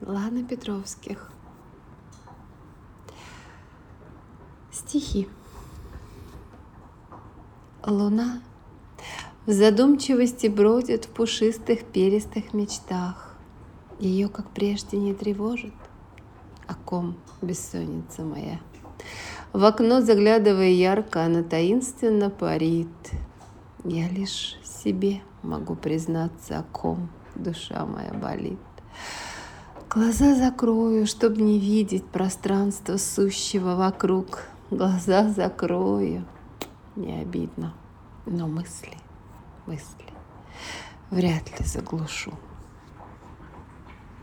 Ланы Петровских. Стихи. Луна в задумчивости бродит в пушистых перистых мечтах. Ее, как прежде, не тревожит, о ком бессонница моя. В окно заглядывая ярко, она таинственно парит. Я лишь себе могу признаться, о ком душа моя болит. Глаза закрою, чтобы не видеть пространство сущего вокруг. Глаза закрою. Не обидно, но мысли, мысли вряд ли заглушу.